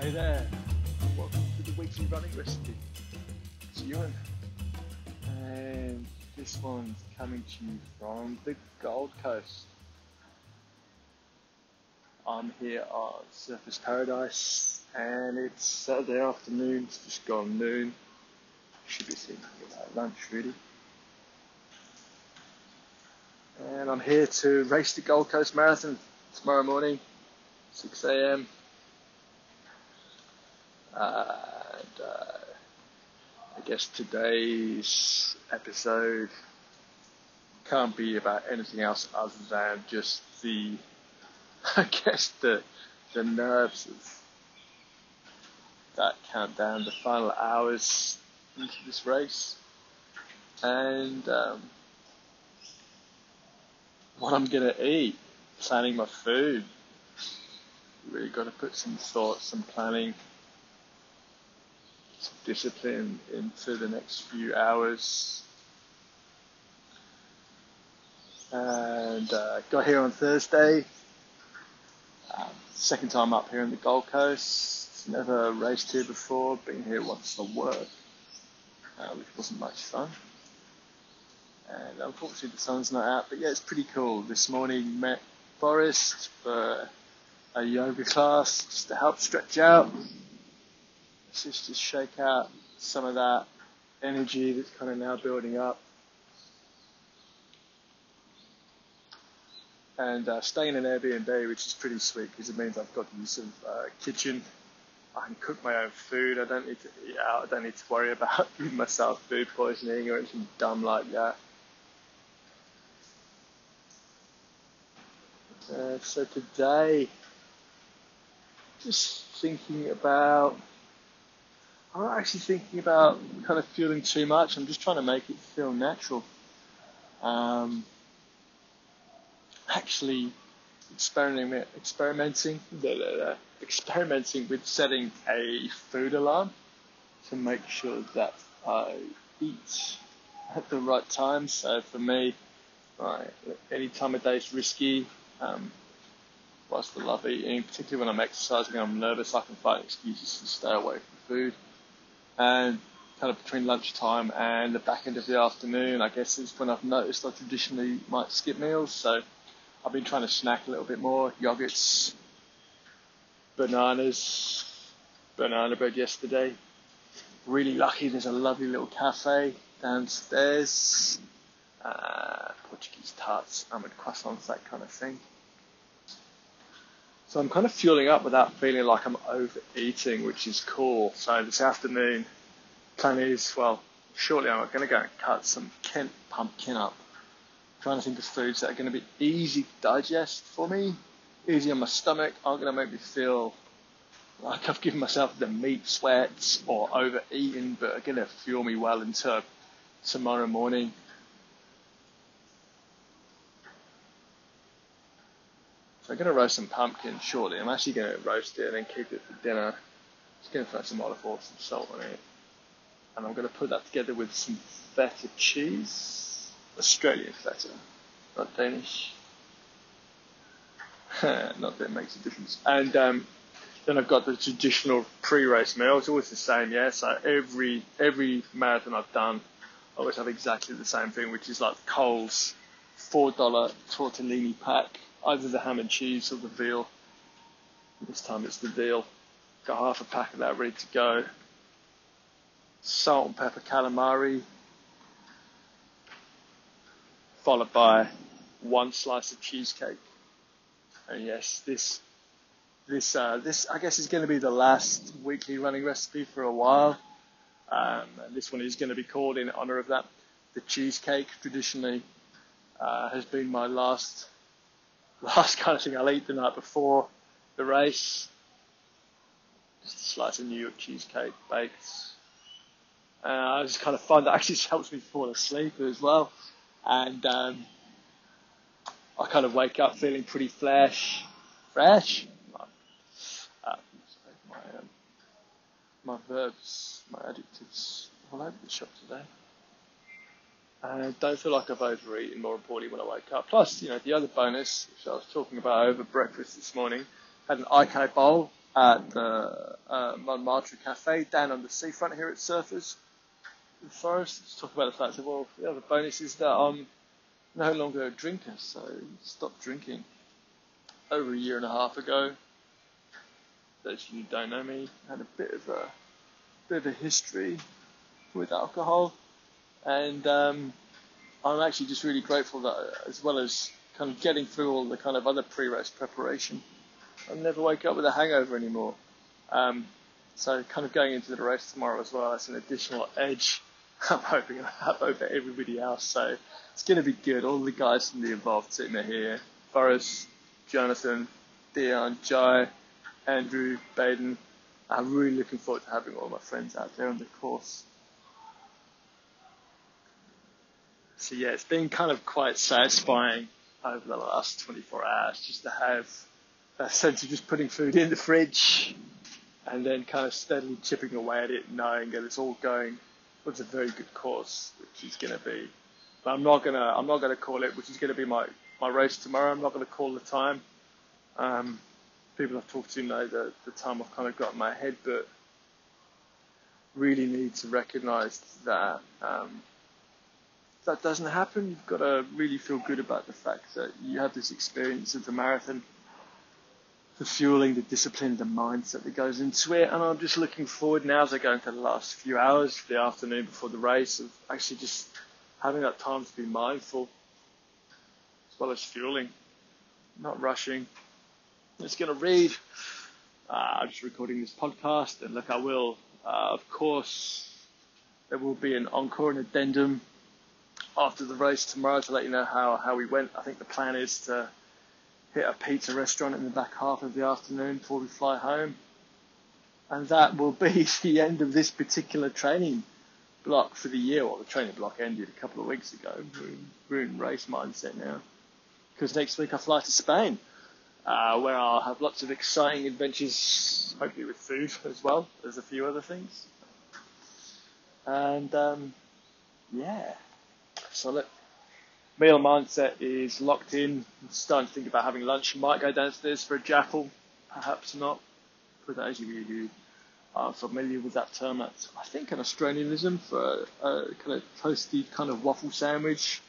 Hey there, welcome to the weekly running recipe. It's Ewan, and um, this one's coming to you from the Gold Coast. I'm here on Surfers Paradise, and it's Saturday afternoon, it's just gone noon. Should be sitting about lunch really. And I'm here to race the Gold Coast Marathon tomorrow morning, 6 a.m. and uh, I guess today's episode can't be about anything else other than just the, I guess the the nerves of that countdown, the final hours into this race, and um, what I'm gonna eat, planning my food. Really got to put some thought, some planning discipline into the next few hours. And uh, got here on Thursday. Um, second time up here in the Gold Coast. Never raced here before. Been here once for work, uh, which wasn't much fun. And unfortunately, the sun's not out. But yeah, it's pretty cool. This morning met Forrest for a yoga class just to help stretch out just to shake out some of that energy that's kind of now building up. And uh, staying in an Airbnb, which is pretty sweet because it means I've got use of uh, kitchen. I can cook my own food. I don't need to eat out. I don't need to worry about giving myself food poisoning or anything dumb like that. Uh, so today, just thinking about I'm not actually thinking about kind of feeling too much. I'm just trying to make it feel natural. Um, actually, experimenting, experimenting, blah, blah, blah, experimenting with setting a food alarm to make sure that I eat at the right time. So for me, right, any time of day is risky. Um, whilst I love eating, particularly when I'm exercising I'm nervous, I can find excuses to stay away from food and kind of between lunchtime and the back end of the afternoon, I guess is when I've noticed I traditionally might skip meals. So I've been trying to snack a little bit more, yogurts, bananas, banana bread yesterday. Really lucky, there's a lovely little cafe downstairs. Uh, Portuguese tarts, almond croissants, that kind of thing. So I'm kind of fueling up without feeling like I'm overeating, which is cool. So this afternoon, plan is, well, shortly I'm going to go and cut some Kent pumpkin up. I'm trying to think of foods that are going to be easy to digest for me, easy on my stomach, aren't going to make me feel like I've given myself the meat sweats or overeating, but are going to fuel me well into tomorrow morning. I'm going to roast some pumpkin shortly. I'm actually going to roast it and then keep it for dinner. Just going to throw some olive oil, and some salt on it. And I'm going to put that together with some feta cheese. Australian feta, not Danish. not that it makes a difference. And um, then I've got the traditional pre-race meal. It's always the same, yeah. So every every marathon I've done, I always have exactly the same thing, which is like Coles four dollar tortellini pack either the ham and cheese or the veal. This time it's the veal. Got half a pack of that ready to go. Salt and pepper calamari, followed by one slice of cheesecake. And yes, this this uh, this I guess is going to be the last weekly running recipe for a while. Um, this one is going to be called in honor of that. The cheesecake traditionally uh, has been my last last kind of thing I'll eat the night before the race. Just a slice of New York cheesecake baked. Uh, I just kind of find that actually helps me fall asleep as well. And um, I kind of wake up feeling pretty fresh. Fresh? Uh, my, um, my verbs, my adjectives all over the shop today. I don't feel like I've overeaten, more importantly, when I wake up. Plus, you know, the other bonus, which I was talking about over breakfast this morning, had an IK bowl, at the uh, Montmartre Cafe down on the seafront here at Surfers in Forrest. Let's talk about the fact that, well, the other bonus is that I'm no longer a drinker, so stopped drinking over a year and a half ago. Those of you who don't know me, had a bit of a bit of a history with alcohol, and um, I'm actually just really grateful that, as well as kind of getting through all the kind of other pre-race preparation, I never wake up with a hangover anymore. Um, so kind of going into the race tomorrow as well, that's an additional edge I'm hoping I have over everybody else. So it's going to be good. All the guys from the involved team are here. Forrest, Jonathan, Dion, Jai, Andrew, Baden. I'm really looking forward to having all my friends out there on the course. So yeah, it's been kind of quite satisfying over the last 24 hours just to have a sense of just putting food in the fridge and then kind of steadily chipping away at it, knowing that it's all going towards a very good course, which is going to be. But I'm not gonna I'm not gonna call it, which is going to be my my race tomorrow. I'm not going to call the time. Um, people I've talked to know the the time I've kind of got in my head, but really need to recognise that um, that doesn't happen. You've got to really feel good about the fact that you have this experience of the marathon, the fueling, the discipline, the mindset that goes into it. And I'm just looking forward now as I go into the last few hours, the afternoon before the race, of actually just having that time to be mindful as well as fueling, not rushing. Just going to read. Uh, I'm just recording this podcast, and look, I will, uh, of course, there will be an encore and addendum after the race tomorrow to let you know how, how we went. I think the plan is to hit a pizza restaurant in the back half of the afternoon before we fly home. And that will be the end of this particular training block for the year. Well, the training block ended a couple of weeks ago. We're in, we're in race mindset now. Because next week I fly to Spain, uh, where I'll have lots of exciting adventures, hopefully with food as well. There's a few other things. And um, yeah, so look, meal mindset is locked in. I'm starting to think about having lunch. Might go downstairs for a jaffle, perhaps not. For those of you who are familiar with that term, that's I think an Australianism for a, a kind of toasty kind of waffle sandwich.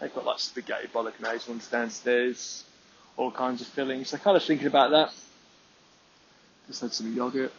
They've got like spaghetti bolognese ones downstairs, all kinds of fillings. So kind of thinking about that. Just had some yogurt.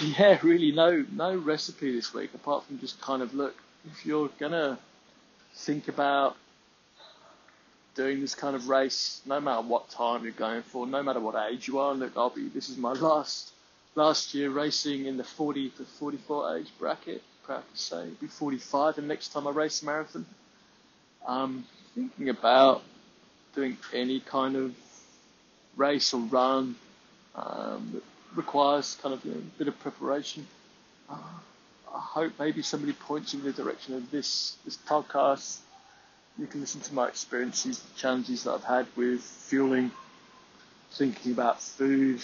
yeah, really no no recipe this week apart from just kind of look if you're gonna think about doing this kind of race, no matter what time you're going for, no matter what age you are. Look, I'll be. This is my last last year racing in the 40 to 44 age bracket. Proud to say, It'll be 45 the next time I race a marathon. Um, thinking about doing any kind of race or run um, requires kind of you know, a bit of preparation. Uh, I hope maybe somebody points you in the direction of this this podcast. You can listen to my experiences, the challenges that I've had with fueling, thinking about food,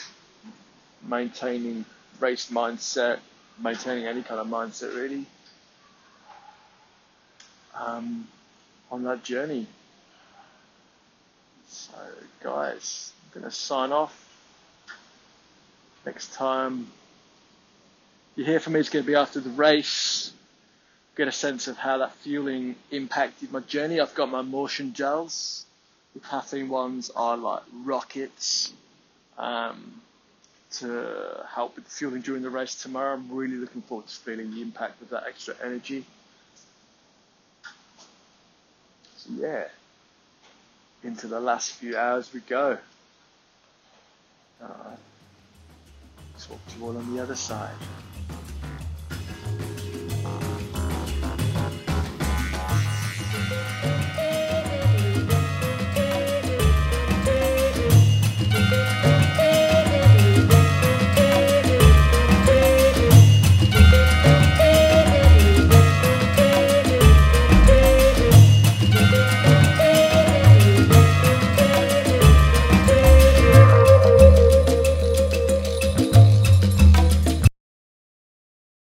maintaining race mindset, maintaining any kind of mindset really. Um, on that journey. So, guys, I'm going to sign off. Next time you hear from me is going to be after the race. Get a sense of how that fueling impacted my journey. I've got my Maurten gels. The caffeine ones are like rockets um, to help with fueling during the race tomorrow. I'm really looking forward to feeling the impact of that extra energy. So yeah, into the last few hours we go. Uh, talk to all on the other side.